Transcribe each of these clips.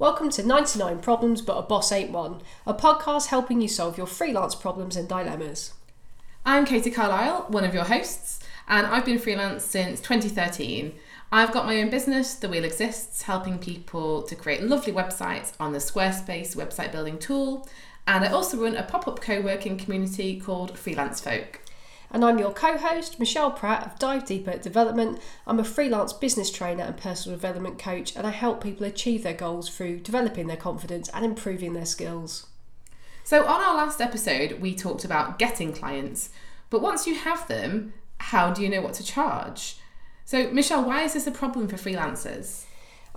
Welcome to 99 Problems But a Boss Ain't One, a podcast helping you solve your freelance problems and dilemmas. I'm Katie Carlisle, one of your hosts, and I've been freelance since 2013. I've got my own business, The Wheel Exists, helping people to create lovely websites on the Squarespace website building tool. And I also run a pop up co working community called Freelance Folk. And I'm your co host, Michelle Pratt of Dive Deeper Development. I'm a freelance business trainer and personal development coach, and I help people achieve their goals through developing their confidence and improving their skills. So, on our last episode, we talked about getting clients, but once you have them, how do you know what to charge? So, Michelle, why is this a problem for freelancers?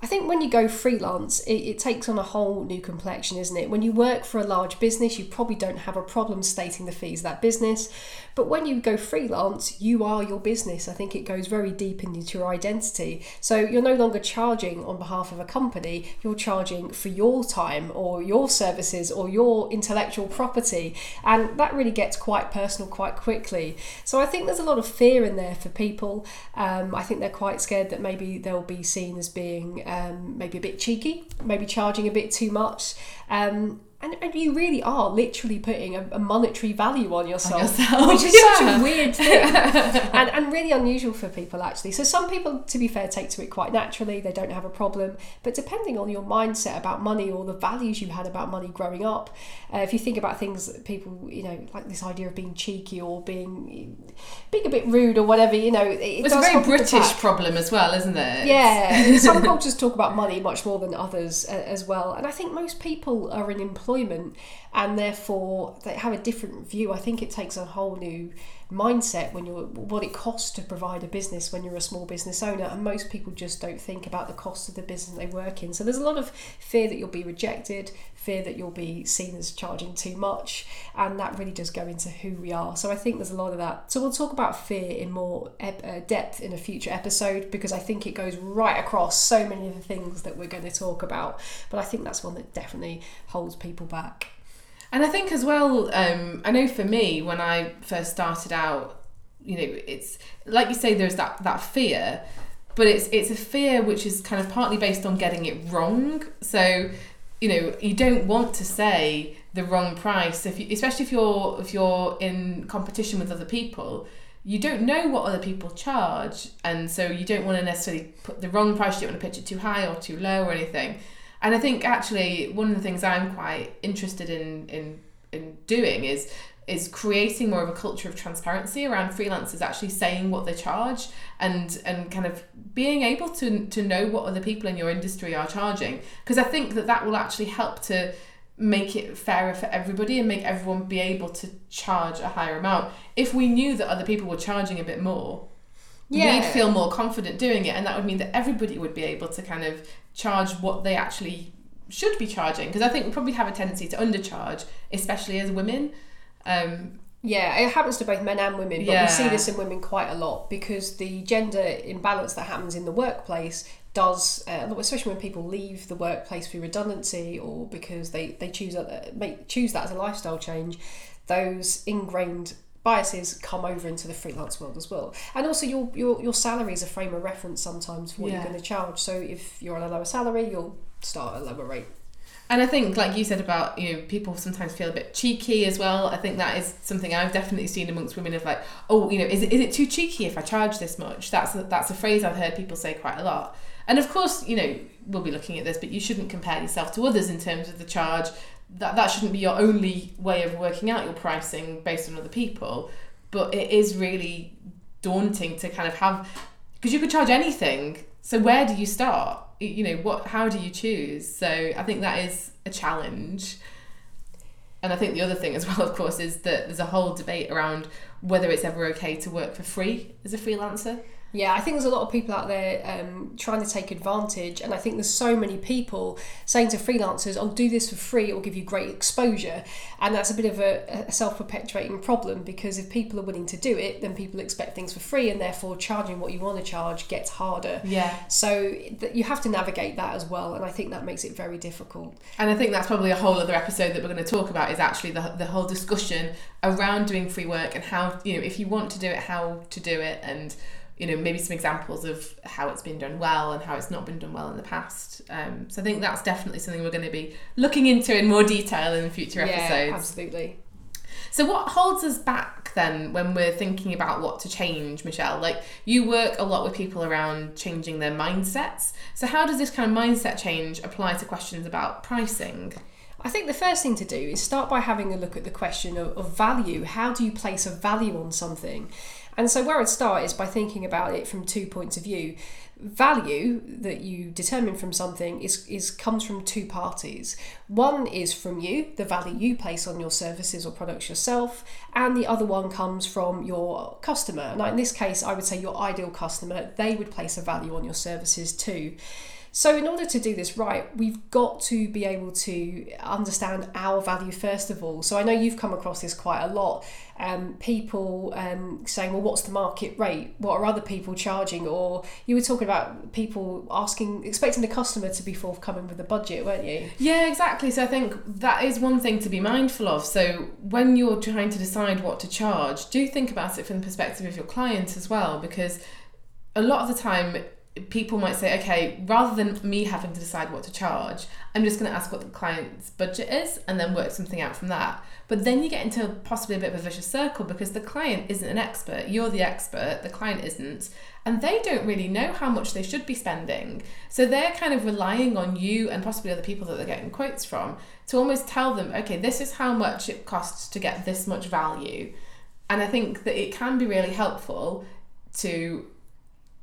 I think when you go freelance, it, it, takes on a whole new complexion, isn't it? When you work for a large business, you probably don't have a problem stating the fees of that business. But when you go freelance, you are your business. I think it goes very deep into your identity. So you're no longer charging on behalf of a company, you're charging for your time or your services or your intellectual property. And that really gets quite personal quite quickly. So I think there's a lot of fear in there for people. Um, I think they're quite scared that maybe they'll be seen as being um, maybe a bit cheeky, maybe charging a bit too much. Um, and, and you really are literally putting a, a monetary value on yourself, on yourself. which is yeah. such a weird thing and, and really unusual for people actually. So some people, to be fair, take to it quite naturally. They don't have a problem. But depending on your mindset about money or the values you had about money growing up, uh, if you think about things that people, you know, like this idea of being cheeky or being being a bit rude or whatever, you know, it, it's a very British problem as well, isn't it? Yeah, some cultures talk about money much more than others uh, as well, and I think most people are in employment employment and therefore they have a different view. I think it takes a whole new mindset when you're what it costs to provide a business when you're a small business owner and most people just don't think about the cost of the business they work in. So there's a lot of fear that you'll be rejected fear that you'll be seen as charging too much and that really does go into who we are. So i think there's a lot of that. So we'll talk about fear in more ep- uh, depth in a future episode because i think it goes right across so many of the things that we're going to talk about. But i think that's one that definitely holds people back and I think as well, um, I know for me when I first started out, you know, it's like you say, there's that that fear, but it's it's a fear which is kind of partly based on getting it wrong. So, you know, you don't want to say the wrong price. If you, especially if you're if you're in competition with other people you don't know what other people charge. And so you don't want to necessarily put the wrong price you don't want to pitch it too high or too low or anything and I think actually one of the things I'm quite interested in in in doing is is creating more of a culture of transparency around freelancers actually saying what they charge and and kind of being able to to know what other people in your industry are charging. Because I think that that will actually help to make it fairer for everybody and make everyone be able to charge a higher amount. If we knew that other people were charging a bit more yeah. we'd feel more confident doing it and that would mean that everybody would be able to kind of charge what they actually should be charging because I think we probably have a tendency to undercharge, especially as women. Um, yeah, it happens to both men and women, but yeah. we see this in women quite a lot because the gender imbalance that happens in the workplace does, uh, especially when people leave the workplace through redundancy or because they they choose a, make choose that as a lifestyle change. Those ingrained biases come over into the freelance world as well. And also your your, your salary is a frame of reference sometimes for what yeah. you're going to charge. So if you're on a lower salary, you'll start at a lower rate. And I think, like you said about you know, people sometimes feel a bit cheeky as well. I think that is something I've definitely seen amongst women of like, oh, you know, is it, is it too cheeky if I charge this much? That's a, that's a phrase I've heard people say quite a lot. And of course, you know, we'll be looking at this, but you shouldn't compare yourself to others in terms of the charge that that shouldn't be your only way of working out your pricing based on other people but it is really daunting to kind of have because you could charge anything. So where do you start? You know what how do you choose? So i think that is a challenge. And i think the other thing as well of course is that there's a whole debate around whether it's ever okay to work for free as a freelancer yeah, I think there's a lot of people out there um, trying to take advantage, and I think there's so many people saying to freelancers, "I'll do this for free; it will give you great exposure," and that's a bit of a, a self-perpetuating problem because if people are willing to do it, then people expect things for free, and therefore charging what you want to charge gets harder. Yeah. So th- you have to navigate that as well, and I think that makes it very difficult. And I think that's probably a whole other episode that we're going to talk about is actually the the whole discussion around doing free work and how you know if you want to do it, how to do it, and you know maybe some examples of how it's been done well and how it's not been done well in the past. Um, so I think that's definitely something we're going to be looking into in more detail in future Yeah, episodes. absolutely. So what holds us back then when we're thinking about what to change, Michelle? Like you work a lot with people around changing their mindsets. So how does this kind of mindset change apply to questions about pricing? I think the first thing to do is start by having a look at the question of, of value. How do you place a value on something? And so, where I'd start is by thinking about it from two points of view. Value that you determine from something is, is comes from two parties. One is from you, the value you place on your services or products yourself, and the other one comes from your customer. Now, in this case, I would say your ideal customer, they would place a value on your services too. So, in order to do this right, we've got to be able to understand our value first of all. So, I know you've come across this quite a lot. Um, people um, saying, Well, what's the market rate? What are other people charging? Or you were talking about people asking, expecting the customer to be forthcoming with a budget, weren't you? Yeah, exactly. So I think that is one thing to be mindful of. So when you're trying to decide what to charge, do think about it from the perspective of your client as well, because a lot of the time people might say, okay, rather than me having to decide what to charge, I'm just going to ask what the client's budget is and then work something out from that. But then you get into possibly a bit of a vicious circle because the client isn't an expert. You're the expert, the client isn't. And they don't really know how much they should be spending. So they're kind of relying on you and possibly other people that they're getting quotes from to almost tell them, okay, this is how much it costs to get this much value. And I think that it can be really helpful to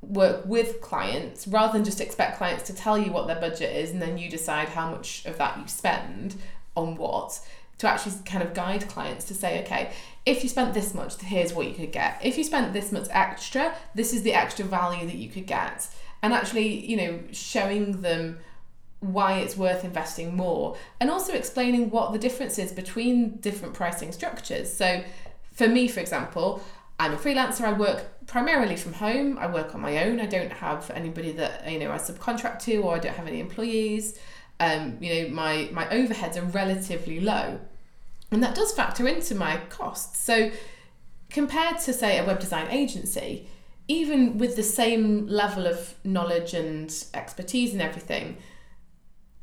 work with clients rather than just expect clients to tell you what their budget is and then you decide how much of that you spend on what to actually kind of guide clients to say okay if you spent this much here's what you could get. If you spent this much extra this is the extra value that you could get. And actually you know showing them why it's worth investing more and also explaining what the difference is between different pricing structures. So for me for example I'm a freelancer. I work primarily from home. I work on my own. I don't have anybody that you know I subcontract to, or I don't have any employees. Um, you know, my my overheads are relatively low, and that does factor into my costs. So, compared to say a web design agency, even with the same level of knowledge and expertise and everything,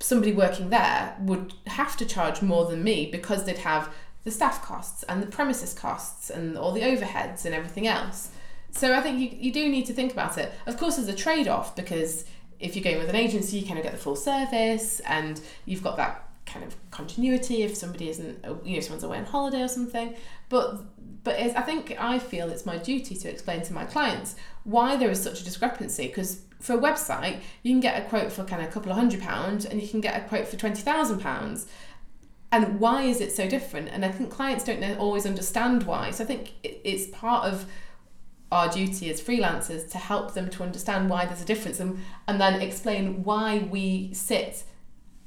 somebody working there would have to charge more than me because they'd have the staff costs and the premises costs and all the overheads and everything else. So I think you, you do need to think about it. Of course, there's a trade off because if you're going with an agency, you kind of get the full service and you've got that kind of continuity if somebody isn't, you know, someone's away on holiday or something. But but I think I feel it's my duty to explain to my clients why there is such a discrepancy because for a website you can get a quote for kind of a couple of hundred pounds and you can get a quote for twenty thousand pounds and why is it so different and i think clients don't always understand why so i think it's part of our duty as freelancers to help them to understand why there's a difference and, and then explain why we sit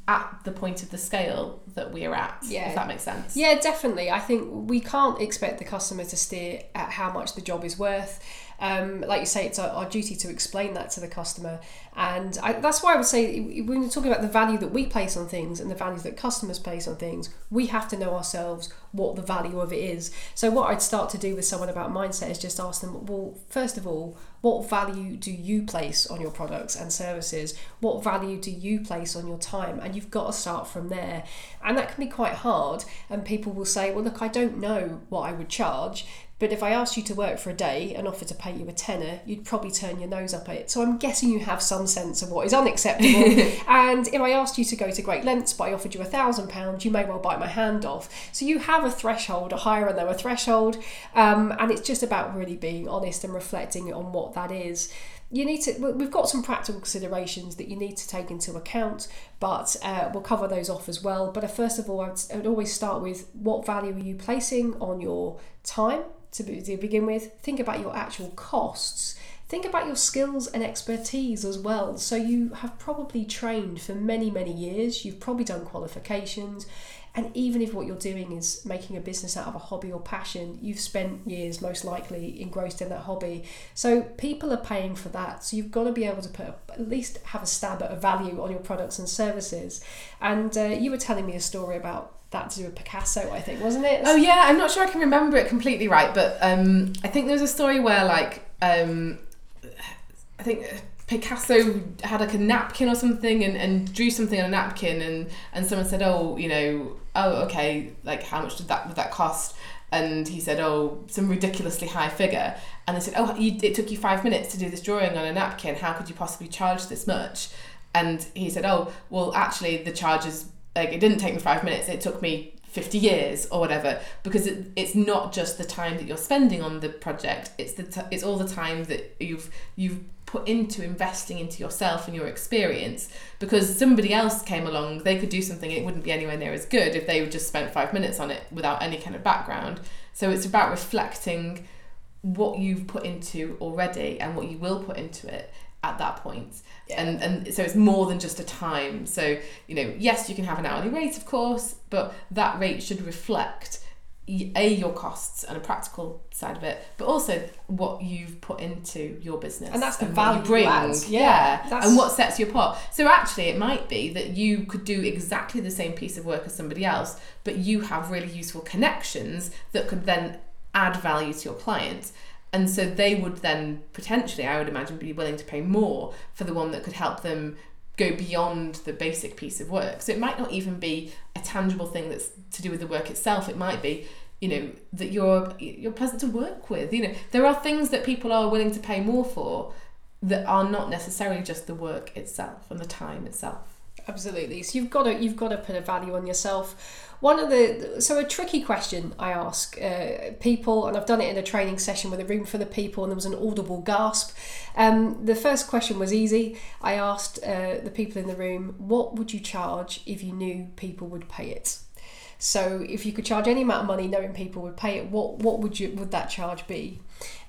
at the point of the scale that we're at Yeah. if that makes sense Yeah, definitely. I think we can't expect the customer to steer at how much the job is worth. Um, like you say, it's our, our duty to explain that to the customer, and I, that's why I would say when we're talking about the value that we place on things and the value that customers place on things, we have to know ourselves what the value of it is. So what I'd start to do with someone about mindset is just ask them, well, first of all, what value do you place on your products and services? What value do you place on your time? And you've got to start from there. And that can be quite hard. And people will say, well, look, I don't know what I would charge. But if I asked you to work for a day and offered to pay you a tenner, you'd probably turn your nose up at it. So I'm guessing you have some sense of what is unacceptable. and if I asked you to go to great lengths, but I offered you a thousand pounds, you may well bite my hand off. So you have a threshold, a higher and lower threshold. Um, and it's just about really being honest and reflecting on what that is you need to we've got some practical considerations that you need to take into account but uh, we'll cover those off as well but uh, first of all I would, I would always start with what value are you placing on your time to, begin with think about your actual costs think about your skills and expertise as well so you have probably trained for many many years you've probably done qualifications and even if what you're doing is making a business out of a hobby or passion, you've spent years most likely engrossed in that hobby. So people are paying for that. So you've got to be able to put at least have a stab at a value on your products and services. And uh, you were telling me a story about that to do with Picasso, I think, wasn't it? Oh yeah, I'm not sure I can remember it completely right, but um, I think there was a story where like um, I think Picasso had like a napkin or something and, and drew something on a napkin and, and someone said, oh, you know, oh, okay, like how much did that would that cost? And he said, oh, some ridiculously high figure. And they said, oh, you, it took you five minutes to do this drawing on a napkin. How could you possibly charge this much? And he said, oh, well, actually, the charge is like it didn't take me five minutes. It took me 50 years or whatever because it, it's not just the time that you're spending on the project it's the t- it's all the time that you've you've put into investing into yourself and your experience because somebody else came along they could do something it wouldn't be anywhere near as good if they just spent 5 minutes on it without any kind of background so it's about reflecting what you've put into already and what you will put into it at that point. Yeah. and and so it's more than just a time. So you know yes you can have an hourly rate of course but that rate should reflect a your costs and a practical side of it but also what you've put into your business and that's the and value you bring. Yeah, yeah. and what sets you apart. So actually it might be that you could do exactly the same piece of work as somebody else but you have really useful connections that could then add value to your client and so they would then potentially i would imagine be willing to pay more for the one that could help them go beyond the basic piece of work. So it might not even be a tangible thing that's to do with the work itself. It might be you know that you're you're pleasant to work with. You know there are things that people are willing to pay more for that are not necessarily just the work itself and the time itself. Absolutely. So you've got to you've got to put a value on yourself one of the so a tricky question I ask uh, people, and I've done it in a training session with a room full of people, and there was an audible gasp. Um, the first question was easy. I asked uh, the people in the room, "What would you charge if you knew people would pay it?" So if you could charge any amount of money, knowing people would pay it, what what would you would that charge be?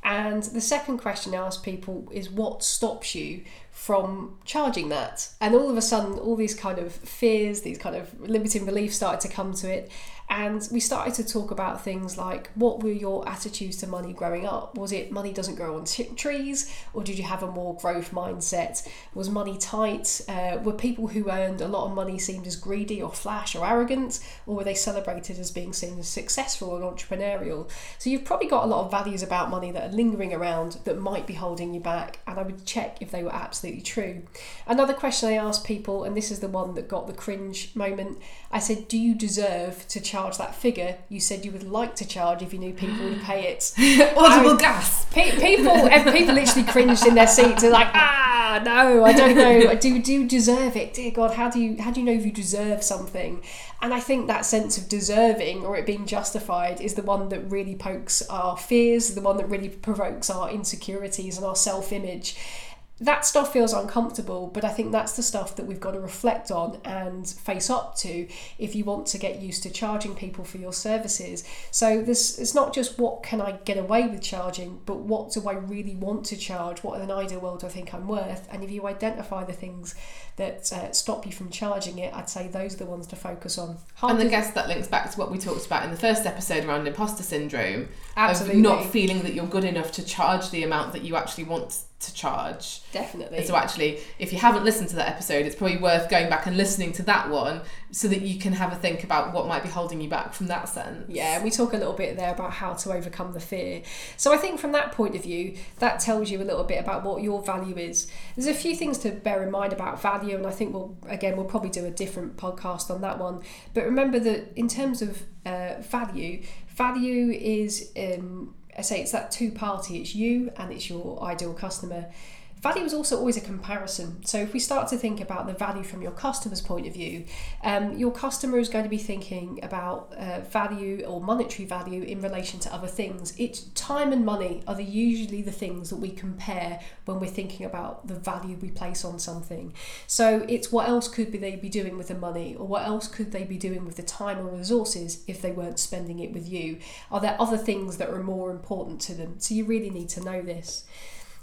And the second question I ask people is, what stops you from charging that. And all of a sudden, all these kind of fears, these kind of limiting beliefs started to come to it. And we started to talk about things like what were your attitudes to money growing up? Was it money doesn't grow on t- trees, or did you have a more growth mindset? Was money tight? Uh, were people who earned a lot of money seen as greedy or flash or arrogant, or were they celebrated as being seen as successful and entrepreneurial? So you've probably got a lot of values about money that are lingering around that might be holding you back, and I would check if they were absolutely true. Another question I asked people, and this is the one that got the cringe moment I said, Do you deserve to charge? Charge that figure you said you would like to charge if you knew people would pay it. Audible gasp. Pe- people, people literally cringed in their seats. They're like, ah, no, I don't know. Do do deserve it? Dear God, how do you how do you know if you deserve something? And I think that sense of deserving or it being justified is the one that really pokes our fears, the one that really provokes our insecurities and our self image that stuff feels uncomfortable, but I think that's the stuff that we've got to reflect on and face up to if you want to get used to charging people for your services. So this it's not just what can I get away with charging, but what do I really want to charge? What in an ideal world do I think I'm worth? And if you identify the things that uh, stop you from charging it, I'd say those are the ones to focus on. Hard and I guess that links back to what we talked about in the first episode around imposter syndrome. Absolutely. Of not feeling that you're good enough to charge the amount that you actually want to charge. Definitely. So actually, if you haven't listened to that episode, it's probably worth going back and listening to that one so that you can have a think about what might be holding you back from that sense. Yeah, we talk a little bit there about how to overcome the fear. So I think from that point of view, that tells you a little bit about what your value is. There's a few things to bear in mind about value, and I think we'll again we'll probably do a different podcast on that one. But remember that in terms of uh, value, value is um, I say it's that two party, it's you and it's your ideal customer. Value is also always a comparison. So if we start to think about the value from your customer's point of view, um, your customer is going to be thinking about uh, value or monetary value in relation to other things. It's time and money are the, usually the things that we compare when we're thinking about the value we place on something. So it's what else could they be doing with the money, or what else could they be doing with the time or resources if they weren't spending it with you? Are there other things that are more important to them? So you really need to know this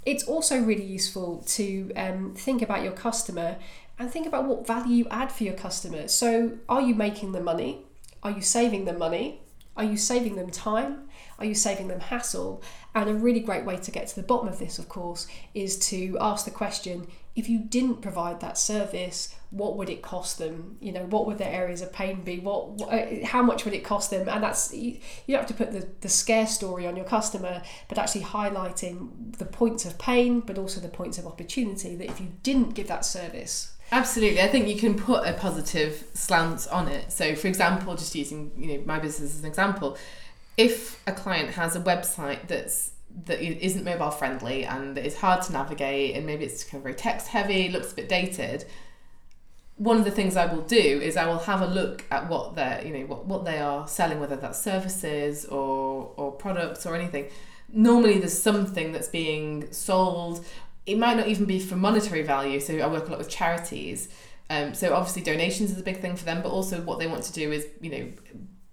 it's also really useful to um, think about your customer and think about what value you add for your customer. So, are you making them money? Are you saving them money? Are you saving them time? Are you saving them hassle? And a really great way to get to the bottom of this, of course, is to ask the question if you didn't provide that service, what would it cost them? You know, what would their areas of pain be? What, what uh, how much would it cost them? And that's you, you have to put the, the scare story on your customer, but actually highlighting the points of pain, but also the points of opportunity. That if you didn't give that service, Absolutely, I think you can put a positive slant on it. So, for example, just using you know my business as an example, if a client has a website that's that isn't mobile friendly and it's hard to navigate and maybe it's kind of very text heavy, looks a bit dated. One of the things I will do is I will have a look at what they're, you know, what, what they are selling, whether that's services or or products or anything. Normally there's something that's being sold. It might not even be for monetary value. So I work a lot with charities. Um, so obviously donations is a big thing for them, but also what they want to do is, you know,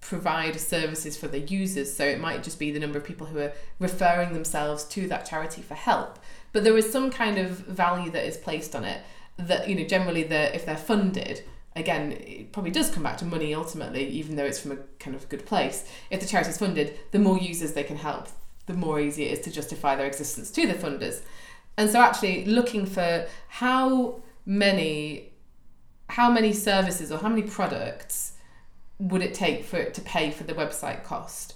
provide services for the users. So it might just be the number of people who are referring themselves to that charity for help. But there is some kind of value that is placed on it that, you know, generally the if they're funded, again, it probably does come back to money ultimately, even though it's from a kind of good place. If the charity is funded, the more users they can help, the more easy it is to justify their existence to the funders. And so actually looking for how many how many services or how many products would it take for it to pay for the website cost?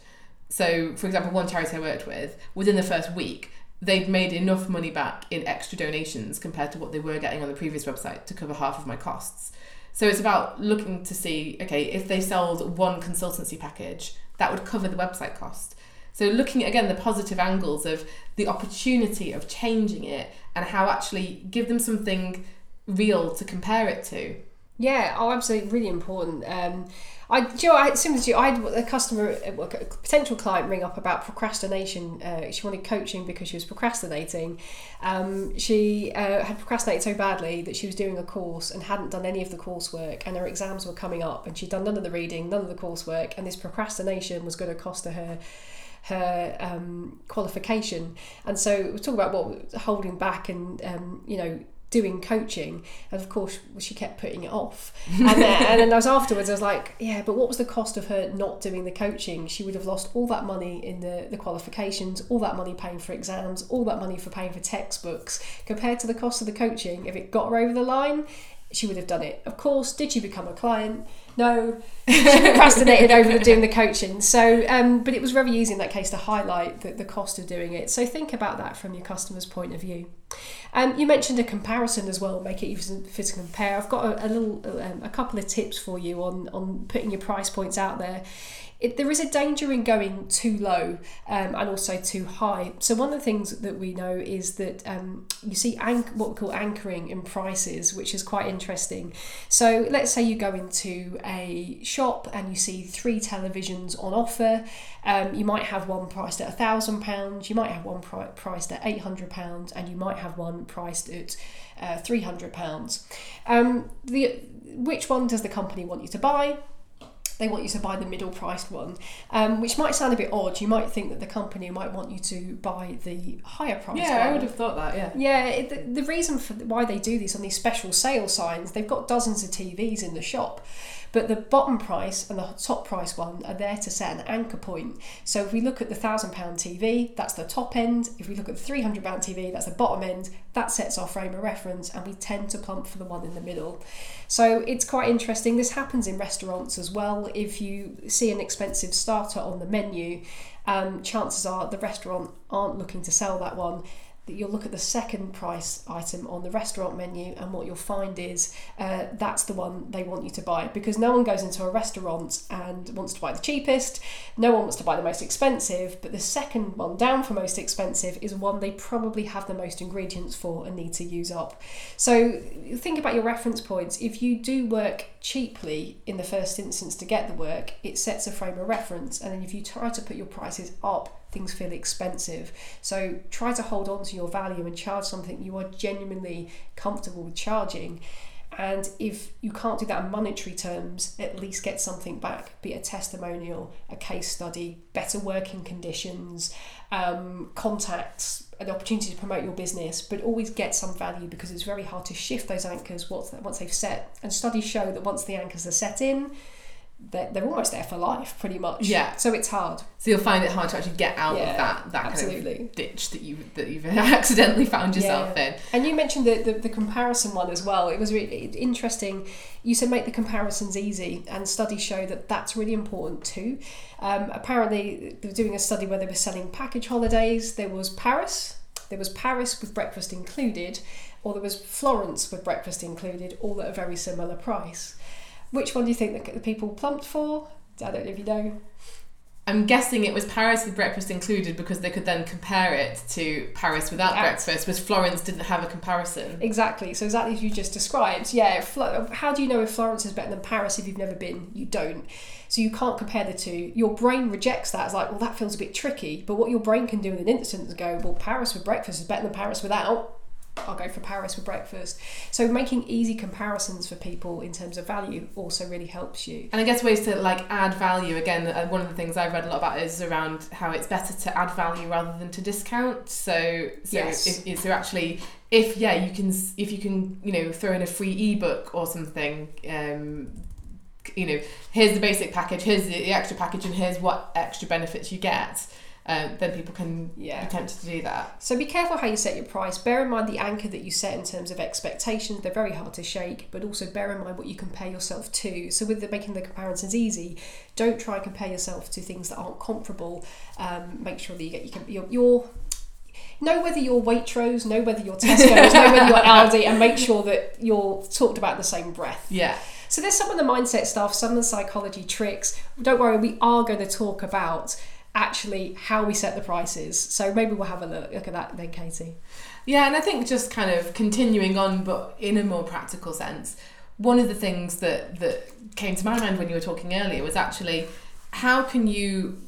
So, for example, one charity I worked with, within the first week, they'd made enough money back in extra donations compared to what they were getting on the previous website to cover half of my costs. So it's about looking to see, okay, if they sold one consultancy package, that would cover the website cost. So looking again the positive angles of the opportunity of changing it and how actually give them something real to compare it to. Yeah, oh, absolutely, really important. Um, I, do you know, I, similar to you, I had a customer, a potential client ring up about procrastination. Uh, she wanted coaching because she was procrastinating. Um, she uh, had procrastinated so badly that she was doing a course and hadn't done any of the coursework, and her exams were coming up, and she'd done none of the reading, none of the coursework, and this procrastination was going to cost her her um, qualification. And so we talk about what holding back and um, you know doing coaching and of course she kept putting it off. And then, and then I was afterwards I was like yeah but what was the cost of her not doing the coaching? She would have lost all that money in the, the qualifications all that money paying for exams all that money for paying for textbooks. Compared to the cost of the coaching if it got her over the line she would have done it of course did she become a client no, she procrastinated over doing the coaching. So, um, but it was very easy in that case to highlight the, the cost of doing it. So think about that from your customer's point of view. Um, you mentioned a comparison as well, make it easy for to compare. I've got a, a little, um, a couple of tips for you on on putting your price points out there it, there is a danger in going too low um, and also too high. So one of the things that we know is that um, you see anch- what we call anchoring in prices, which is quite interesting. So let's say you go into a shop and you see three televisions on offer. Um, you might have one priced at a thousand pounds, you might have one pri- priced at eight hundred pounds, and you might have one priced at uh, three hundred pounds. Um, the which one does the company want you to buy? They want you to buy the middle priced one, um, which might sound a bit odd. You might think that the company might want you to buy the higher priced yeah, one. I would have thought that, yeah. Yeah, it, the, the reason for why they do these on these special sale signs, they've got dozens of TVs in the shop. But the bottom price and the top price one are there to set an anchor point. So if we look at the thousand pound TV, that's the top end. If we look at the three hundred pound TV, that's the bottom end. That sets our frame of reference, and we tend to plump for the one in the middle. So it's quite interesting. This happens in restaurants as well. If you see an expensive starter on the menu, um, chances are the restaurant aren't looking to sell that one that you'll look at the second price item on the restaurant menu and what you'll find is uh, that's the one they want you to buy because no one goes into a restaurant and wants to buy the cheapest. No one wants to buy the most expensive but the second one down for most expensive is one they probably have the most ingredients for and need to use up. So think about your reference points. If you do work cheaply in the first instance to get the work it sets a frame of reference and then if you try to put your prices up things feel expensive. So try to hold on to your value and charge something you are genuinely comfortable with charging. And if you can't do that in monetary terms, at least get something back, be it a testimonial, a case study, better working conditions, um, contacts, an opportunity to promote your business, but always get some value because it's very hard to shift those anchors once, once they've set. And studies show that once the anchors are set in, they're, they're almost there for life, pretty much. Yeah. So it's hard. So you'll find it hard to actually get out Yeah, of that that kind of ditch that you that you've accidentally found yourself Yeah. in. And you mentioned the, the, the comparison one as well. It was really interesting. You said make the comparisons easy, and studies show that that's really important too. Um, apparently, they were doing a study where they were selling package holidays. There was Paris, there was Paris with breakfast included, or there was Florence with breakfast included, all at a very similar price. Which one do you think that the people plumped for? I don't know if you know. I'm guessing it was Paris with breakfast included because they could then compare it to Paris without Yeah. breakfast, because Florence didn't have a comparison. Exactly. So exactly as you just described. Yeah. How do you know if Florence is better than Paris if you've never been? You don't. So you can't compare the two. Your brain rejects that as like, well, that feels a bit tricky. But what your brain can do in an instant is go, well, Paris with breakfast is better than Paris without. I'll go for Paris for breakfast. So making easy comparisons for people in terms of value also really helps you. And I guess ways to like add value again. Uh, one of the things I've read a lot about is around how it's better to add value rather than to discount. So, so Yes. if, if so actually, if yeah, you can if you can you know throw in a free ebook or something. Um, you know, here's the basic package, here's the extra package, and here's what extra benefits you get. Um, then people can Yeah. be tempted to do that. So be careful how you set your price. Bear in mind the anchor that you set in terms of expectations. They're very hard to shake, but also bear in mind what you compare yourself to. So with the, making the comparisons easy, don't try and compare yourself to things that aren't comparable. Um, make sure that you get you can, your, your know whether you're Waitrose, know whether you're Tesco's, know whether you're Aldi, and make sure that you're talked about the same breath. Yeah. So there's some of the mindset stuff, some of the psychology tricks. Don't worry, we are going to talk about actually how we set the prices. So maybe we'll have a look, look at that then, Katie. Yeah, and I think just kind of continuing on, but in a more practical sense, one of the things that that came to my mind when you were talking earlier was actually how can you.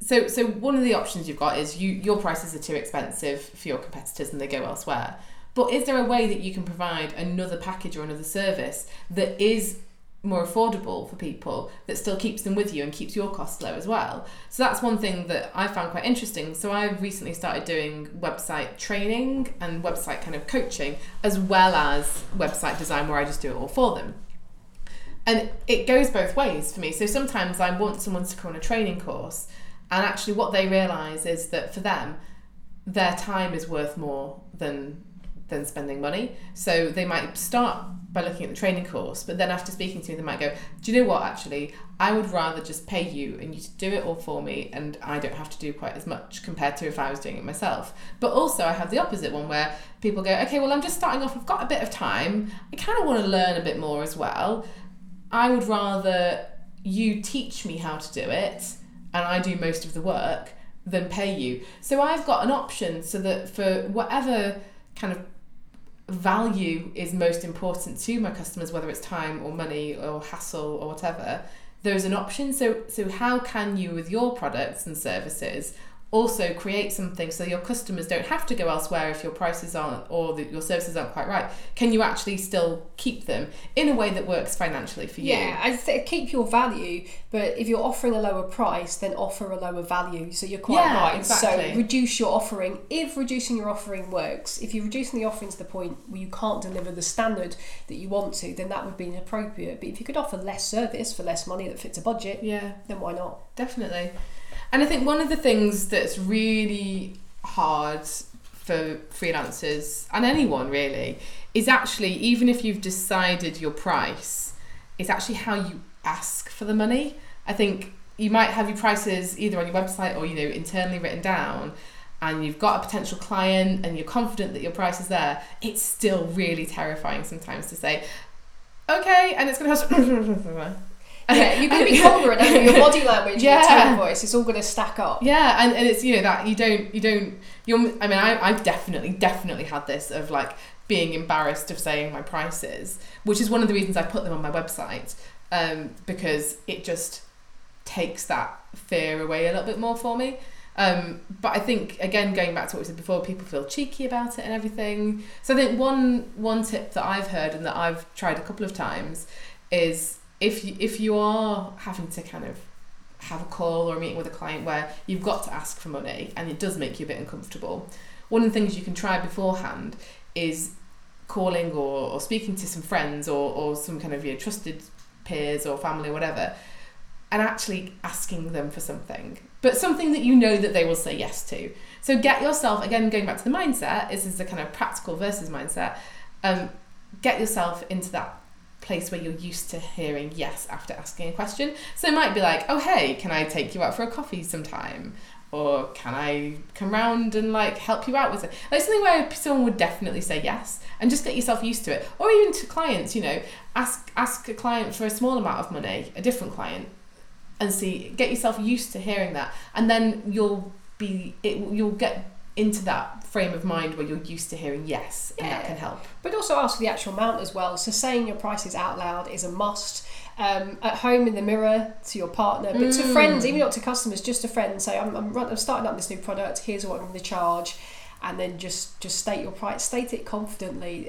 So, so one of the options you've got is you your prices are too expensive for your competitors and they go elsewhere. But is there a way that you can provide another package or another service that is more affordable for people that still keeps them with you and keeps your costs low as well. So that's one thing that I found quite interesting. So I've recently started doing website training and website kind of coaching as well as website design where I just do it all for them. And it goes both ways for me. So sometimes I want someone to come on a training course and actually what they realize is that for them their time is worth more than than spending money. So they might start by looking at the training course, but then after speaking to me, they might go, Do you know what? Actually, I would rather just pay you and you to do it all for me, and I don't have to do quite as much compared to if I was doing it myself. But also, I have the opposite one where people go, Okay, well, I'm just starting off, I've got a bit of time, I kind of want to learn a bit more as well. I would rather you teach me how to do it and I do most of the work than pay you. So I've got an option so that for whatever kind of value is most important to my customers, whether it's time or money or hassle or whatever, there's an option. So so how can you with your products and services also create something so your customers don't have to go elsewhere if your prices aren't or the, your services aren't quite right can you actually still keep them in a way that works financially for you Yeah, I th- keep your value, but if you're offering a lower price, then offer a lower value. So you're quite Yeah, right. exactly. So reduce your offering. If reducing your offering works, if you're reducing the offering to the point where you can't deliver the standard that you want to, then that would be inappropriate. But if you could offer less service for less money that fits a budget, yeah then why not? Definitely. And I think one of the things that's really hard for freelancers and anyone really is actually, even if you've decided your price, it's actually how you ask for the money. I think you might have your prices either on your website or, you know, internally written down and you've got a potential client and you're confident that your price is there. It's still really terrifying sometimes to say, okay, and it's going to have Yeah, you can be confident over your body language, and your Yeah. tone voice. It's all going to stack up. Yeah, and, and it's you know that you don't you don't you're I mean I I've definitely definitely had this of like being embarrassed of saying my prices, which is one of the reasons I put them on my website, um, because it just takes that fear away a little bit more for me. Um, but I think again going back to what we said before, people feel cheeky about it and everything. So I think one one tip that I've heard and that I've tried a couple of times is if you, if you are having to kind of have a call or a meeting with a client where you've got to ask for money and it does make you a bit uncomfortable, one of the things you can try beforehand is calling or, or speaking to some friends or, or some kind of you know, trusted peers or family or whatever, and actually asking them for something, but something that you know that they will say yes to. So get yourself again going back to the mindset. This is the kind of practical versus mindset. Um, get yourself into that place where you're used to hearing yes after asking a question. So it might be like, oh hey, can I take you out for a coffee sometime? Or can I come round and like help you out with it? Like something where someone would definitely say yes, and just get yourself used to it. Or even to clients, you know, ask ask a client for a small amount of money, a different client, and see get yourself used to hearing that, and then you'll be it, you'll get into that frame of mind where you're used to hearing yes and that can help But also ask for the actual amount as well. So saying your prices out loud is a must. Um, at home in the mirror to your partner, but to Mm. friends, even not to customers, just to friends. Say, I'm, I'm, run- I'm starting up this new product. Here's what I'm going to charge, and then just just state your price. State it confidently,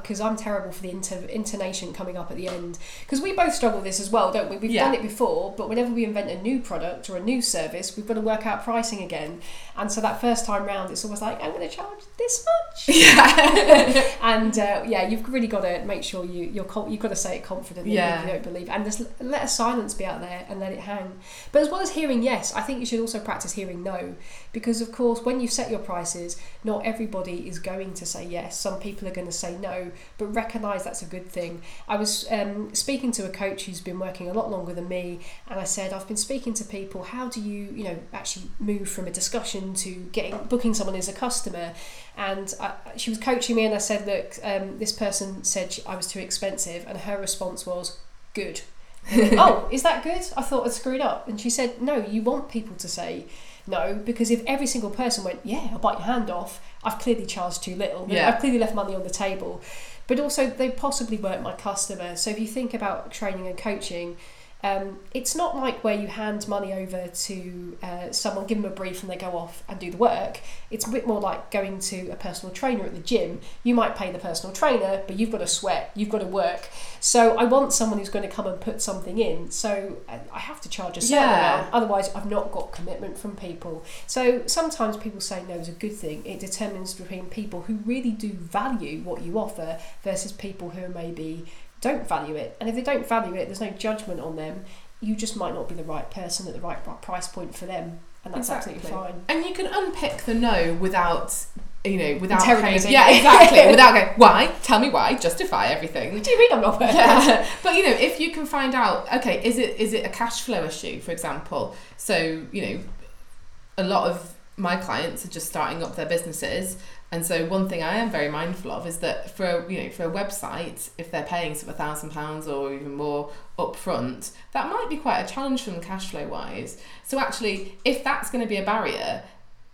because I'm terrible for the inter- intonation coming up at the end. Because we both struggle with this as well, don't we? We've Yeah. done it before, but whenever we invent a new product or a new service, we've got to work out pricing again. And so that first time round, it's almost like I'm going to charge this much. yeah and uh, yeah, you've really got to make sure you you're you've got to say it confidently Yeah. if you don't believe, and just let a silence be out there and let it hang. But as well as hearing yes, I think you should also practice hearing no, because of course when you set your prices, not everybody is going to say yes. Some people are going to say no, but recognise that's a good thing. I was um, speaking to a coach who's been working a lot longer than me, and I said I've been speaking to people. How do you you know actually move from a discussion to getting booking someone as a customer? and I, she was coaching me and I said look um, this person said she, I was too expensive and her response was good oh is that good I thought I'd screwed up and she said no you want people to say no because if every single person went yeah I'll bite your hand off I've clearly charged too little. Yeah. I've clearly left money on the table. But also they possibly weren't my customer. So if you think about training and coaching um, it's not like where you hand money over to uh, someone, give them a brief, and they go off and do the work. It's a bit more like going to a personal trainer at the gym. You might pay the personal trainer, but you've got to sweat, you've got to work. So I want someone who's going to come and put something in. So uh, I have to charge a certain Yeah. amount, otherwise I've not got commitment from people. So sometimes people say no is a good thing. It determines between people who really do value what you offer versus people who maybe don't value it. And if they don't value it, there's no judgment on them. You just might not be the right person at the right price point for them, and that's absolutely fine. and you can unpick the no without you know without kind yeah exactly. Without going why? Tell me why. Justify everything. What do you mean I'm not worth yeah. but you know if you can find out okay is it is it a cash flow issue for example? So you know a lot of my clients are just starting up their businesses. And so one thing I am very mindful of is that for a, you know for a website if they're paying sort of a thousand pounds or even more upfront that might be quite a challenge from cash flow wise. So actually if that's going to be a barrier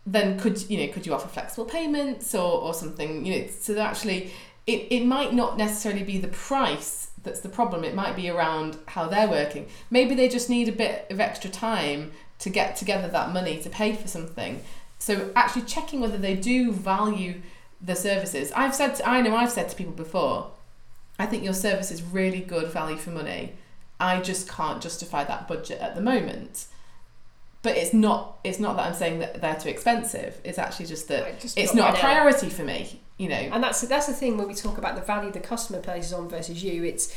then could you know could you offer flexible payments or, or something you know so actually it, it might not necessarily be the price that's the problem. It might be around how they're working. Maybe they just need a bit of extra time to get together that money to pay for something. So actually checking whether they do value the services. I've said to, i know i've said to people before i think your service is really good value for money. I just can't justify that budget at the moment. But it's not it's not that i'm saying that they're too expensive. It's actually just that just it's not a priority for me you know. And that's that's the thing when we talk about the value the customer places on versus you. It's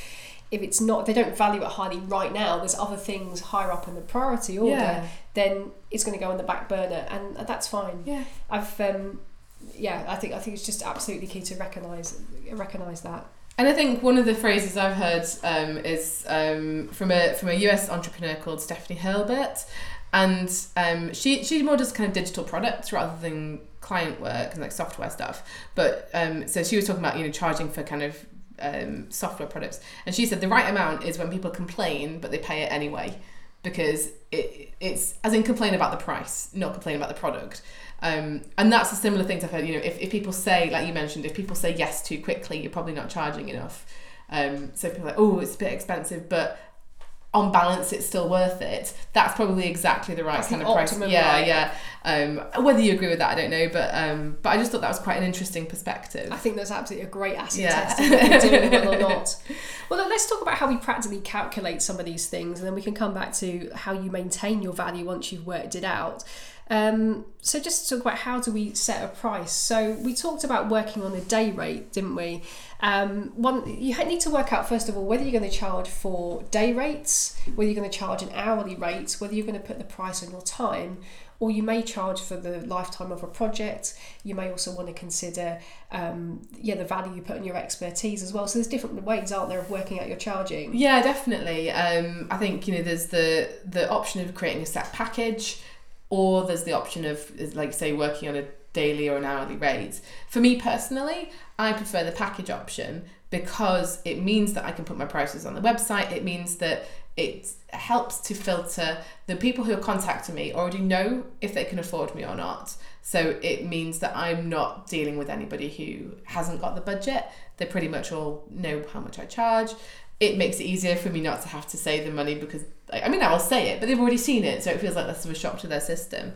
if it's not they don't value it highly right now. There's other things higher up in the priority order. yeah Then it's going to go on the back burner, and that's fine. yeah I've um, yeah, I think I think it's just absolutely key to recognise recognise that. And I think one of the phrases I've heard um, is um, from a from a US entrepreneur called Stephanie Hurlburt, and um, she she more does kind of digital products rather than client work and like software stuff. But um, so she was talking about you know charging for kind of um, software products, and she said the right amount is when people complain but they pay it anyway, because it it's as in complain about the price, not complain about the product. Um, and that's a similar thing to I've heard. You know, if, if people say, like you mentioned, if people say yes too quickly, you're probably not charging enough. Um, so people are like, oh, it's a bit expensive, but on balance, it's still worth it. That's probably exactly the right That's kind of price. Yeah, right? yeah. Um, whether you agree with that, I don't know, but um, but I just thought that was quite an interesting perspective. I think that's absolutely a great acid Yeah. test if you're doing it well or not. Well, let's talk about how we practically calculate some of these things, and then we can come back to how you maintain your value once you've worked it out. Um, so just to talk about how do we set a price. So we talked about working on a day rate, didn't we? Um, one, you need to work out first of all whether you're going to charge for day rates, whether you're going to charge an hourly rate, whether you're going to put the price on your time, or you may charge for the lifetime of a project. You may also want to consider, um, yeah, the value you put on your expertise as well. So there's different ways, aren't there, of working out your charging? Yeah, definitely. Um, I think you know there's the the option of creating a set package, or there's the option of like say working on a daily or an hourly rate. For me personally, I prefer the package option because it means that I can put my prices on the website. It means that it helps to filter the people who are contacting me already know if they can afford me or not. So it means that I'm not dealing with anybody who hasn't got the budget. They pretty much all know how much I charge. It makes it easier for me not to have to say the money because I mean I will say it, but they've already seen it, so it feels like less of a shock to their system.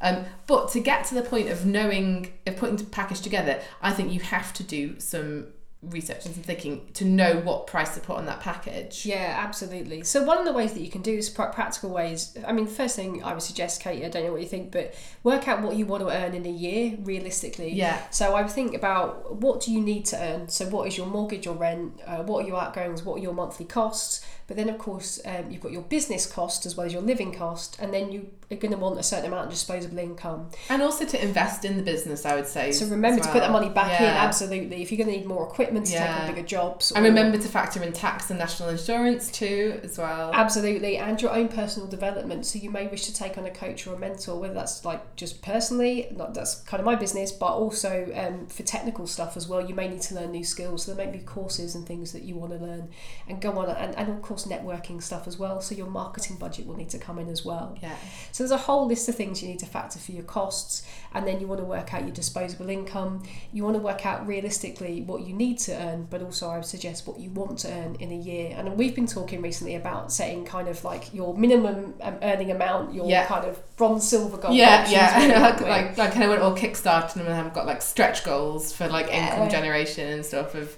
Um, but to get to the point of knowing, of putting the package together, I think you have to do some research and some thinking to know what price to put on that package. Yeah, absolutely. So one of the ways that you can do is practical ways. I mean, first thing I would suggest, Kate, I don't know what you think, but work out what you want to earn in a year realistically. Yeah. So I would think about what do you need to earn. So what is your mortgage or rent? Uh, what are your outgoings? What are your monthly costs? But then, of course, um, you've got your business cost as well as your living cost, and then you are going to want a certain amount of disposable income. And also to invest in the business, I would say. So remember well. to put that money back yeah. in, absolutely. If you're going to need more equipment to yeah. take on bigger jobs. Or, and remember to factor in tax and national insurance too, as well. Absolutely, and your own personal development. So you may wish to take on a coach or a mentor, whether that's like just personally, not that's kind of my business, but also um, for technical stuff as well. You may need to learn new skills. So there may be courses and things that you want to learn and go on, and, and of course, networking stuff as well. So your marketing budget will need to come in as well. Yeah. So there's a whole list of things you need to factor for your costs, and then you want to work out your disposable income. You want to work out realistically what you need to earn, but also I would suggest what you want to earn in a year. And we've been talking recently about setting kind of like your minimum um, earning amount, your yeah. kind of bronze, silver, gold. Yeah, yeah. like, like, like I went all Kickstarter and I've got like stretch goals for like yeah. income generation and stuff of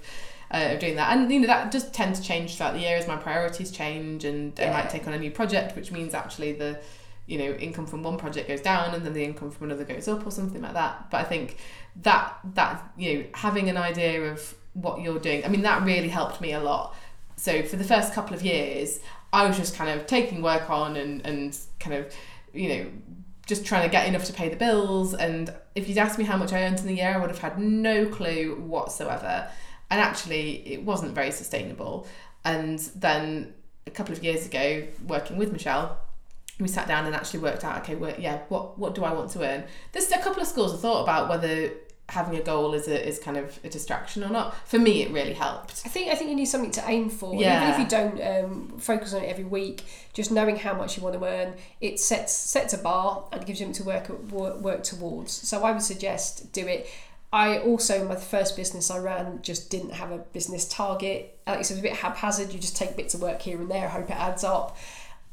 uh, of doing that. And you know that does tend to change throughout the year as my priorities change, and yeah. I might take on a new project, which means actually the you know income from one project goes down and then the income from another goes up or something like that. But I think that that you know having an idea of what you're doing, I mean that really helped me a lot. So for the first couple of years, I was just kind of taking work on and and kind of you know just trying to get enough to pay the bills. And if you'd asked me how much I earned in the year, I would have had no clue whatsoever and actually it wasn't very sustainable. And then a couple of years ago working with michelle we sat down and actually worked out okay well, yeah what what do i want to earn? There's a couple of schools of thought about whether having a goal is a, is kind of a distraction or not. For me it really helped. I think i think you need something to aim for. Yeah. even if you don't um, focus on it every week just knowing how much you want to earn it sets sets a bar and gives you something to work work, work towards. So i would suggest do it I also, my first business I ran, just didn't have a business target. Like it's a bit haphazard. You just take bits of work here and there, hope it adds up.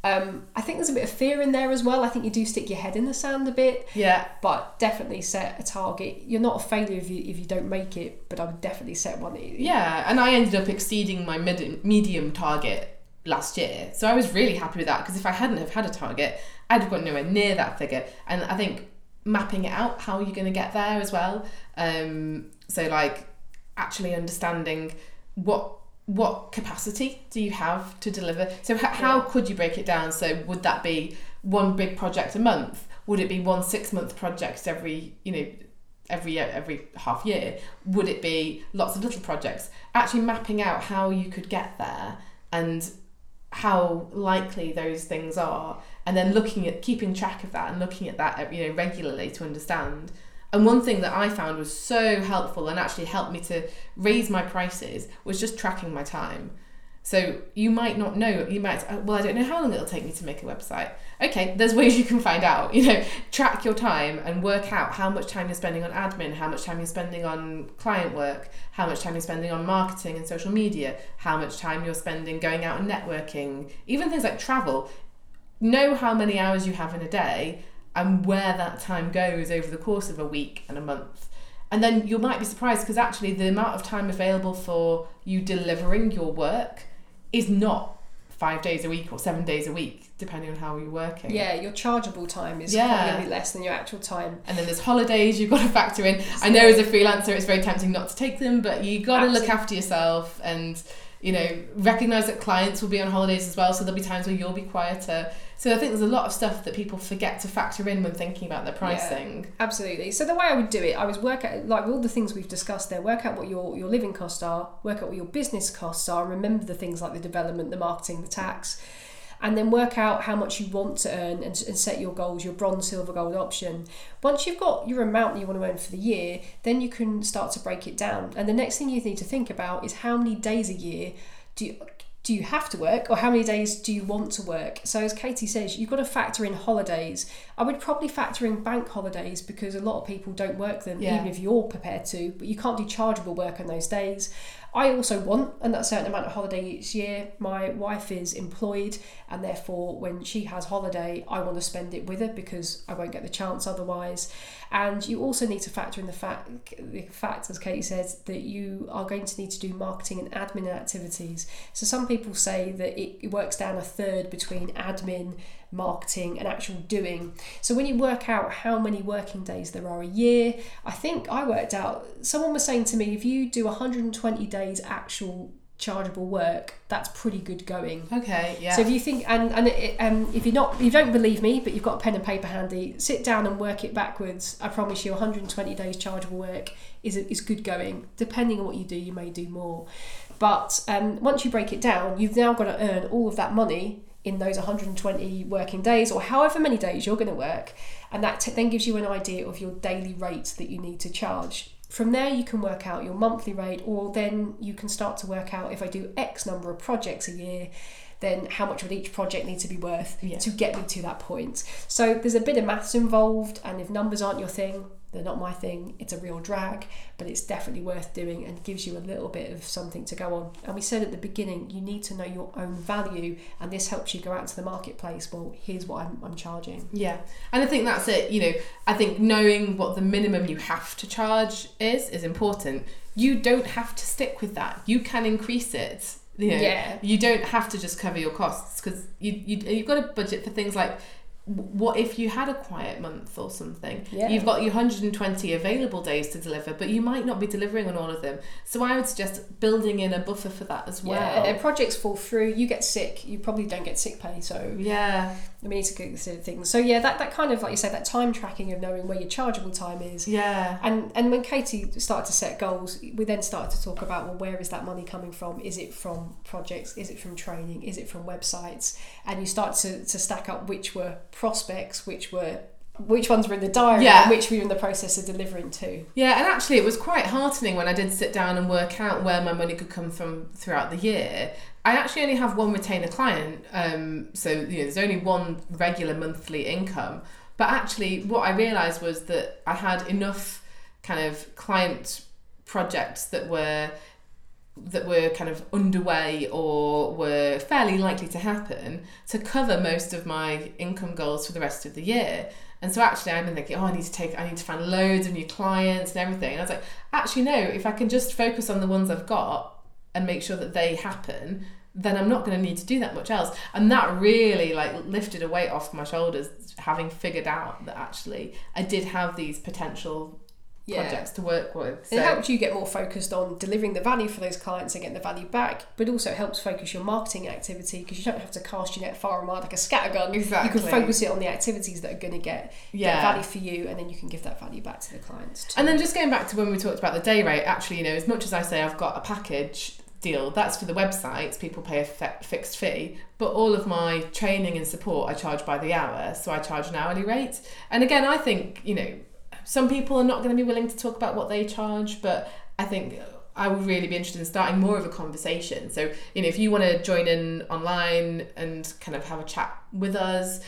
Um, I think there's a bit of fear in there as well. I think you do stick your head in the sand a bit. Yeah. But definitely set a target. You're not a failure if you if you don't make it, but I would definitely set one. Yeah, and I ended up exceeding my mid- medium target last year, so I was really happy with that because if I hadn't have had a target, I'd have got nowhere near that figure. And I think mapping it out how you're going to get there as well. Um, so like actually understanding what what capacity do you have to deliver? So h- how could you break it down? So would that be one big project a month? Would it be one six month project every you know every year every half year? Would it be lots of little projects? Actually mapping out how you could get there and how likely those things are and then looking at keeping track of that and looking at that you know regularly to understand and one thing that I found was so helpful and actually helped me to raise my prices was just tracking my time. So you might not know, you might, uh, well, I don't know how long it'll take me to make a website. Okay, there's ways you can find out. You know, track your time and work out how much time you're spending on admin, how much time you're spending on client work, how much time you're spending on marketing and social media, how much time you're spending going out and networking, even things like travel. Know how many hours you have in a day and where that time goes over the course of a week and a month. And then you might be surprised because actually the amount of time available for you delivering your work is not five days a week or seven days a week, depending on how you're working. Yeah, your chargeable time is Yeah. probably going to be less than your actual time. And then there's holidays you've got to factor in. I know as a freelancer it's very tempting not to take them, but you got to look after yourself and you know recognize that clients will be on holidays as well. So there'll be times where you'll be quieter. So I think there's a lot of stuff that people forget to factor in when thinking about their pricing. Absolutely. So the way I would do it, I would work out like all the things we've discussed there. Work out what your your living costs are. Work out what your business costs are. Remember the things like the development, the marketing, the tax, and then work out how much you want to earn and, and set your goals. Your bronze, silver, gold option. Once you've got your amount that you want to earn for the year, then you can start to break it down. And the next thing you need to think about is how many days a year do you do you have to work or how many days do you want to work? So, as Katie says, you've got to factor in holidays. I would probably factor in bank holidays because a lot of people don't work them, Yeah. even if you're prepared to, but you can't do chargeable work on those days. I also want a certain amount of holiday each year. My wife is employed, and therefore, when she has holiday, I want to spend it with her because I won't get the chance otherwise. And you also need to factor in the fact, the fact, as Katie says, that you are going to need to do marketing and admin activities. So some people say that it works down a third between admin, marketing, and actual doing. So when you work out how many working days there are a year, I think I worked out. Someone was saying to me, if you do 120 days actual chargeable work, that's pretty good going. Okay, yeah. So if you think, and and it, um, if you're not, you don't believe me, but you've got a pen and paper handy, sit down and work it backwards. I promise you, 120 days chargeable work is is good going. Depending on what you do, you may do more, but um, once you break it down, you've now got to earn all of that money in those 120 working days or however many days you're going to work, and that t- then gives you an idea of your daily rate that you need to charge. From there, you can work out your monthly rate, or then you can start to work out if I do X number of projects a year, then how much would each project need to be worth Yeah. to get me to that point. So there's a bit of maths involved, and if numbers aren't your thing, they're not my thing. It's a real drag, but it's definitely worth doing and gives you a little bit of something to go on. And we said at the beginning, you need to know your own value, and this helps you go out to the marketplace. Well, here's what I'm, I'm charging. Yeah, and I think that's it. You know, I think knowing what the minimum you have to charge is is important. You don't have to stick with that. You can increase it. You know, Yeah. you don't have to just cover your costs because you, you you've got to budget for things like what if you had a quiet month or something Yeah. you've got your 120 available days to deliver but you might not be delivering on all of them so i would suggest building in a buffer for that as well Yeah, projects fall through. You get sick. You probably don't get sick pay, so yeah we need to consider things. So yeah, that, that kind of like you say, that time tracking of knowing where your chargeable time is. yeah And and when Katie started to set goals, we then started to talk about well, where is that money coming from? Is it from projects? Is it from training? Is it from websites? And you start to, to stack up which were prospects, which were which ones were in the diary, Yeah. and which we were in the process of delivering to. Yeah, and actually, it was quite heartening when I did sit down and work out where my money could come from throughout the year. I actually only have one retainer client, um, so you know, there's only one regular monthly income. But actually, what I realised was that I had enough kind of client projects that were that were kind of underway or were fairly likely to happen to cover most of my income goals for the rest of the year. And so actually I've been thinking, oh, I need to take, I need to find loads of new clients and everything. And I was like, actually, no, if I can just focus on the ones I've got and make sure that they happen, then I'm not going to need to do that much else. And that really like lifted a weight off my shoulders, having figured out that actually I did have these potential Yeah. projects to work with. It helps you get more focused on delivering the value for those clients and getting the value back, but also it helps focus your marketing activity because you don't have to cast your net far and wide like a scattergun. Exactly. You can focus it on the activities that are going to get, get value for you, and then you can give that value back to the clients. Too. And then just going back to when we talked about the day rate, actually, you know, as much as I say I've got a package deal, that's for the websites, people pay a fi- fixed fee, but all of my training and support I charge by the hour, so I charge an hourly rate. And again, I think, you know, some people are not going to be willing to talk about what they charge, but I think I would really be interested in starting more of a conversation. So, you know, if you want to join in online and kind of have a chat with us,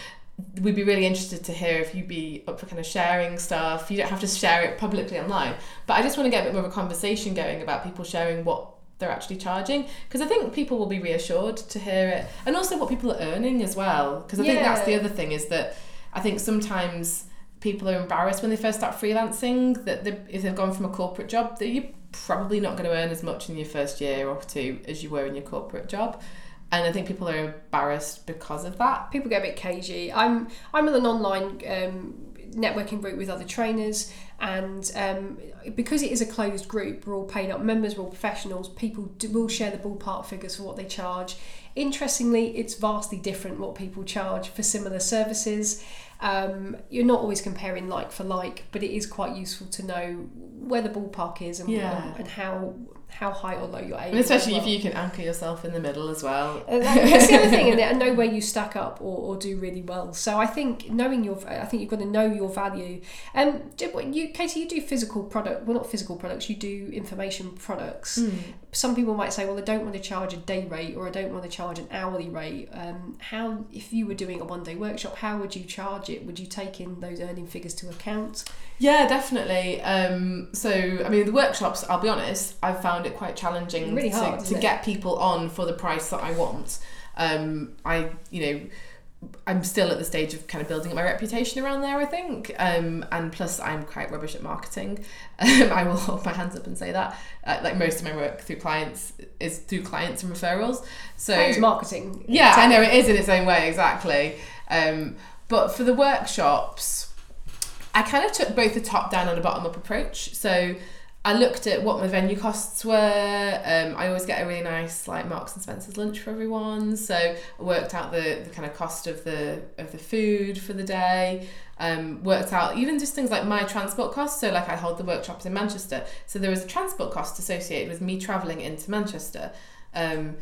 we'd be really interested to hear if you'd be up for kind of sharing stuff. You don't have to share it publicly online, but I just want to get a bit more of a conversation going about people sharing what they're actually charging. Because I think people will be reassured to hear it. And also what people are earning as well. Because I think that's the other thing is that I think sometimes people are embarrassed when they first start freelancing that they, if they've gone from a corporate job that you're probably not going to earn as much in your first year or two as you were in your corporate job. And I think people are embarrassed because of that. People get a bit cagey. I'm I'm in an online um, networking group with other trainers, and um, because it is a closed group, we're all paid up members, we're all professionals. People do, will share the ballpark figures for what they charge. Interestingly, it's vastly different what people charge for similar services. Um, you're not always comparing like for like, but it is quite useful to know where the ballpark is and, Yeah. and how how high or low you're aiming. And especially as if you can anchor yourself in the middle as well. Uh, That's the other thing, and and know where you stack up or, or do really well. So I think knowing your, I think you've got to know your value. Um, do- what you, Katie, you do physical product, well, not physical products. You do information products. Some people might say, well, I don't want to charge a day rate or I don't want to charge an hourly rate. Um, how, if you were doing a one day workshop, how would you charge it? Would you take in those earning figures to account? Yeah, definitely. Um, so, I mean, the workshops, I'll be honest, I've found it quite challenging Really to, hard, to isn't get people on for the price that I want. Um, I, you know, I'm still at the stage of kind of building up my reputation around there, I think. Um, and plus, I'm quite rubbish at marketing. Um, I will hold my hands up and say that. Uh, like most of my work through clients is through clients and referrals. So is marketing. yeah, I know it is in its own way, exactly. Um, but for the workshops, I kind of took both a top down and a bottom up approach. So I looked at what my venue costs were. Um, I always get a really nice like Marks and Spencer's lunch for everyone. So I worked out the, the kind of cost of the of the food for the day. Um, worked out even just things like my transport costs. So like I hold the workshops in Manchester, so there was a transport cost associated with me travelling into Manchester. Um,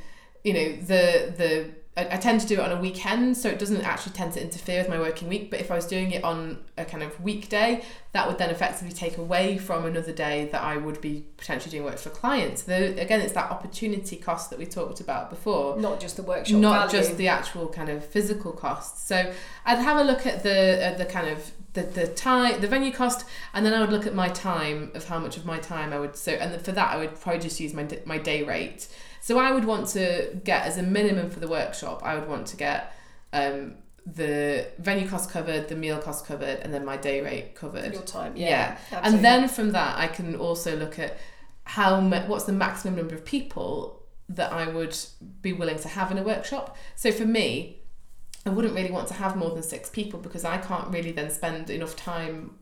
you know the the I, I tend to do it on a weekend, so it doesn't actually tend to interfere with my working week. But if I was doing it on a kind of weekday, that would then effectively take away from another day that I would be potentially doing work for clients. The, again, it's that opportunity cost that we talked about before Not just the workshop. not value. just the actual kind of physical costs. So I'd have a look at the at the kind of the the time the venue cost, and then I would look at my time of how much of my time I would so and for that I would probably just use my my day rate. So I would want to get as a minimum for the workshop. I would want to get um, the venue cost covered, the meal cost covered, and then my day rate covered. your time. Yeah. Yeah. And then from that, I can also look at how what's the maximum number of people that I would be willing to have in a workshop. So for me, I wouldn't really want to have more than six people because I can't really then spend enough time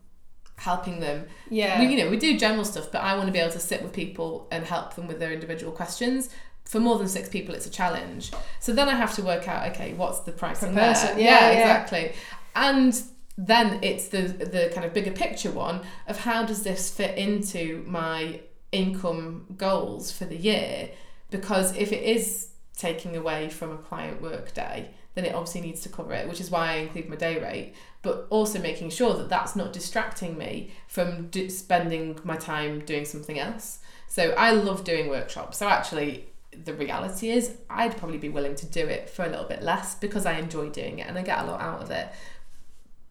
helping them. yeah. We, you know, we do general stuff, but I want to be able to sit with people and help them with their individual questions. For more than six people, it's a challenge. So then I have to work out, okay, what's the price Per in there? yeah, yeah. exactly. And then it's the the kind of bigger picture one of how does this fit into my income goals for the year? Because if it is taking away from a client work day, then it obviously needs to cover it, which is why I include my day rate. But also making sure that that's not distracting me from do, spending my time doing something else. So I love doing workshops. So actually, the reality is, I'd probably be willing to do it for a little bit less because I enjoy doing it and I get a lot out of it.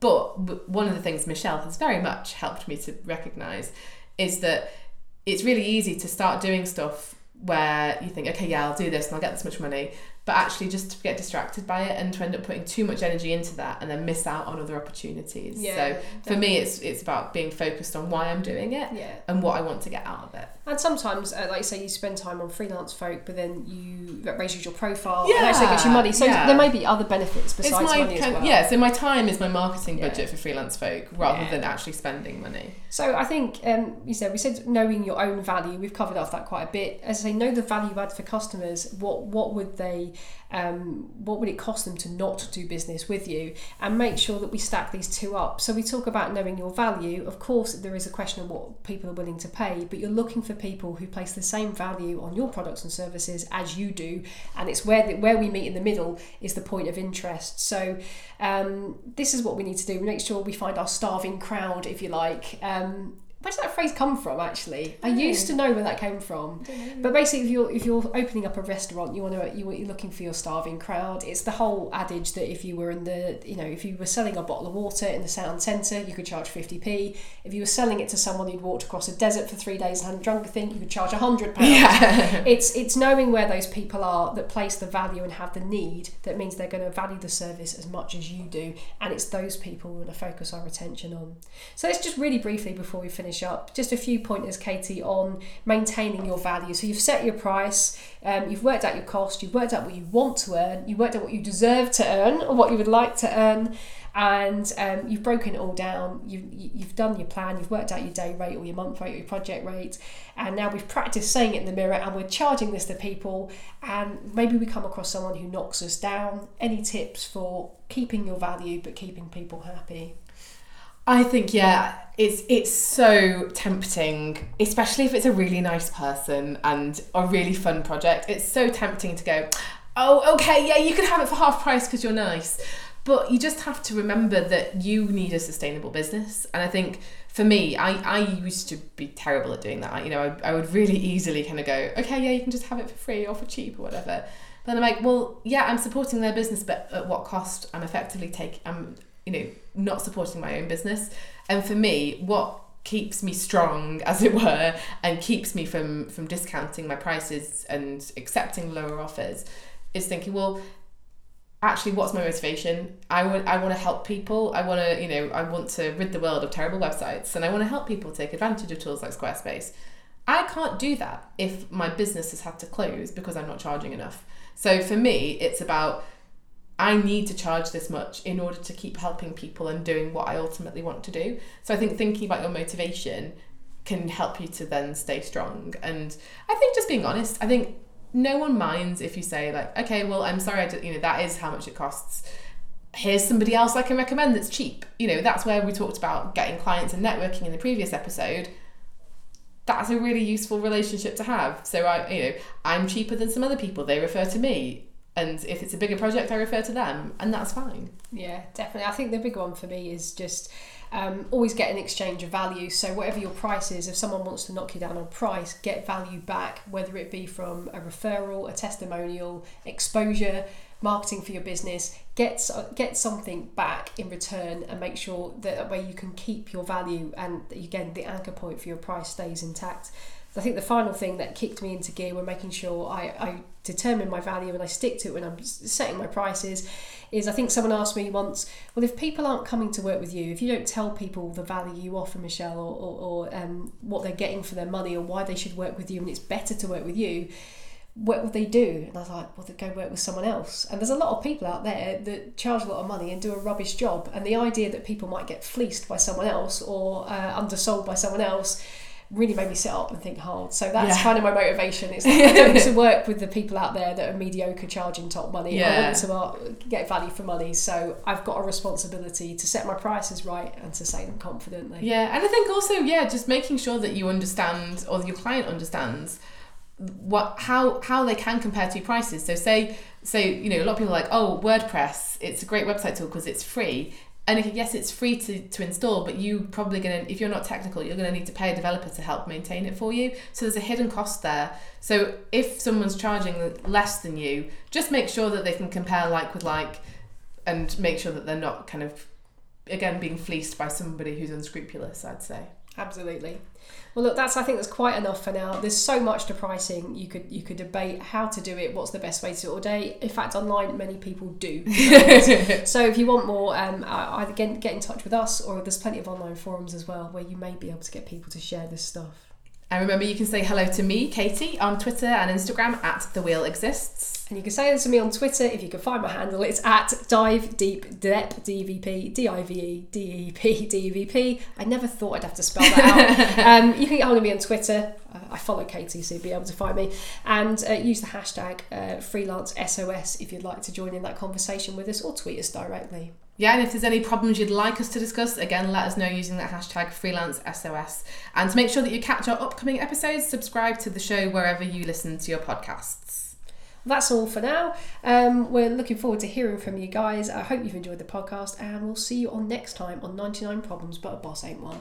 But one of the things Michelle has very much helped me to recognize is that it's really easy to start doing stuff where you think, okay, yeah, I'll do this and I'll get this much money, but actually just to get distracted by it and to end up putting too much energy into that and then miss out on other opportunities. Yeah, so for me, it's it's about being focused on why I'm doing it Yeah. and what I want to get out of it. And sometimes, uh, like you say, you spend time on freelance folk, but then you that raises your profile Yeah, and actually gets you money. So yeah. there may be other benefits besides my money as well. yeah. So my time is my marketing Yeah. budget for freelance folk rather Yeah. than actually spending money. So I think um, you said we said knowing your own value. We've covered off that quite a bit. As I say, know the value add for customers. What what would they, um, what would it cost them to not do business with you? And make sure that we stack these two up. So we talk about knowing your value. Of course, there is a question of what people are willing to pay, but you're looking for people who place the same value on your products and services as you do, and it's where the, where we meet in the middle is the point of interest. So um, this is what we need to do. Make sure we find our starving crowd, if you like. Um, where does that phrase come from? Actually, I used to know where that came from. But basically, if you're if you're opening up a restaurant, you want to you you're looking for your starving crowd. It's the whole adage that if you were in the you know if you were selling a bottle of water in the sound centre, you could charge fifty p. If you were selling it to someone who'd walked across a desert for three days and hadn't drunk a thing, you could charge hundred pounds. Yeah. It's it's knowing where those people are that place the value and have the need that means they're going to value the service as much as you do, and it's those people we're going to focus our attention on. So let's just really briefly before we finish finish up, just a few pointers, Katie, on maintaining your value. So you've set your price, um, you've worked out your cost, you've worked out what you want to earn, you've worked out what you deserve to earn or what you would like to earn, and um, you've broken it all down. You've, you've done your plan, you've worked out your day rate or your month rate or your project rate, and now we've practiced saying it in the mirror and we're charging this to people. And maybe we come across someone who knocks us down. Any tips for keeping your value but keeping people happy? I think yeah, it's it's so tempting, especially if it's a really nice person and a really fun project. It's so tempting to go, oh okay, yeah, you can have it for half price because you're nice. But you just have to remember that you need a sustainable business. And I think for me, I, I used to be terrible at doing that. You know, I, I would really easily kind of go, okay, yeah, you can just have it for free or for cheap or whatever. But then I'm like, well, yeah, I'm supporting their business, but at what cost? I'm effectively taking, I'm, you know, not supporting my own business. And for me, what keeps me strong, as it were, and keeps me from from discounting my prices and accepting lower offers, is thinking, well, actually what's my motivation? I want i want to help people. I want to you know i want to rid the world of terrible websites and i want to help people take advantage of tools like squarespace. I can't do that if my business has had to close because i'm not charging enough. So for me it's about i need to charge this much in order to keep helping people and doing what i ultimately want to do so i think thinking about your motivation can help you to then stay strong and i think just being honest i think no one minds if you say like, okay, well, I'm sorry, I you know, that is how much it costs. Here's somebody else I can recommend that's cheap. You know, that's where we talked about getting clients and networking in the previous episode. That's a really useful relationship to have. So I, you know, I'm cheaper than some other people. They refer to me, and if it's a bigger project, I refer to them, and that's fine. Yeah, definitely. I think the big one for me is just um, always get an exchange of value. So whatever your price is, if someone wants to knock you down on price, get value back, whether it be from a referral, a testimonial, exposure, marketing for your business. Get get something back in return, and make sure that, way you can keep your value. And again, the anchor point for your price stays intact. I think the final thing that kicked me into gear when making sure I, I determine my value and I stick to it when I'm setting my prices is I think someone asked me once, well, if people aren't coming to work with you, if you don't tell people the value you offer, Michelle, or, or, or um, what they're getting for their money or why they should work with you and it's better to work with you, what would they do? And I was like, well, they'd go work with someone else. And there's a lot of people out there that charge a lot of money and do a rubbish job. And the idea that people might get fleeced by someone else or uh, undersold by someone else really made me sit up and think hard. So that's yeah. kind of my motivation. It's like I don't want to work with the people out there that are mediocre charging top money. Yeah. I want to get value for money. So I've got a responsibility to set my prices right and to say them confidently. Yeah, and I think also yeah, just making sure that you understand or your client understands what how how they can compare two prices. So say so you know a lot of people are like oh WordPress it's a great website tool because it's free and yes it's free to, to install but you probably going to if you're not technical you're going to need to pay a developer to help maintain it for you. So there's a hidden cost there. So if someone's charging less than you just make sure that they can compare like with like and make sure that they're not kind of again being fleeced by somebody who's unscrupulous i'd say. Absolutely well, look, that's I think that's quite enough for now. There's so much to pricing. You could you could debate how to do it. What's the best way to do it all day? In fact, online many people do. so if you want more, um, either get get in touch with us or there's plenty of online forums as well where you may be able to get people to share this stuff. And remember, you can say hello to me, Katie, on Twitter and Instagram at The Wheel Exists. And you can say this to me on Twitter if you can find my handle. It's at Dive Deep Dep DVP D I V E D E P D V P. I never thought I'd have to spell that out. um, you can get hold of me on Twitter. Uh, I follow Katie, so you'll be able to find me. And uh, use the hashtag uh, freelance SOS if you'd like to join in that conversation with us or tweet us directly. Yeah, and if there's any problems you'd like us to discuss, again, let us know using that hashtag freelance SOS. And to make sure that you catch our upcoming episodes, subscribe to the show wherever you listen to your podcasts. That's all for now. Um, we're looking forward to hearing from you guys. I hope you've enjoyed the podcast, and we'll see you on next time on 99 Problems But a Boss Ain't One.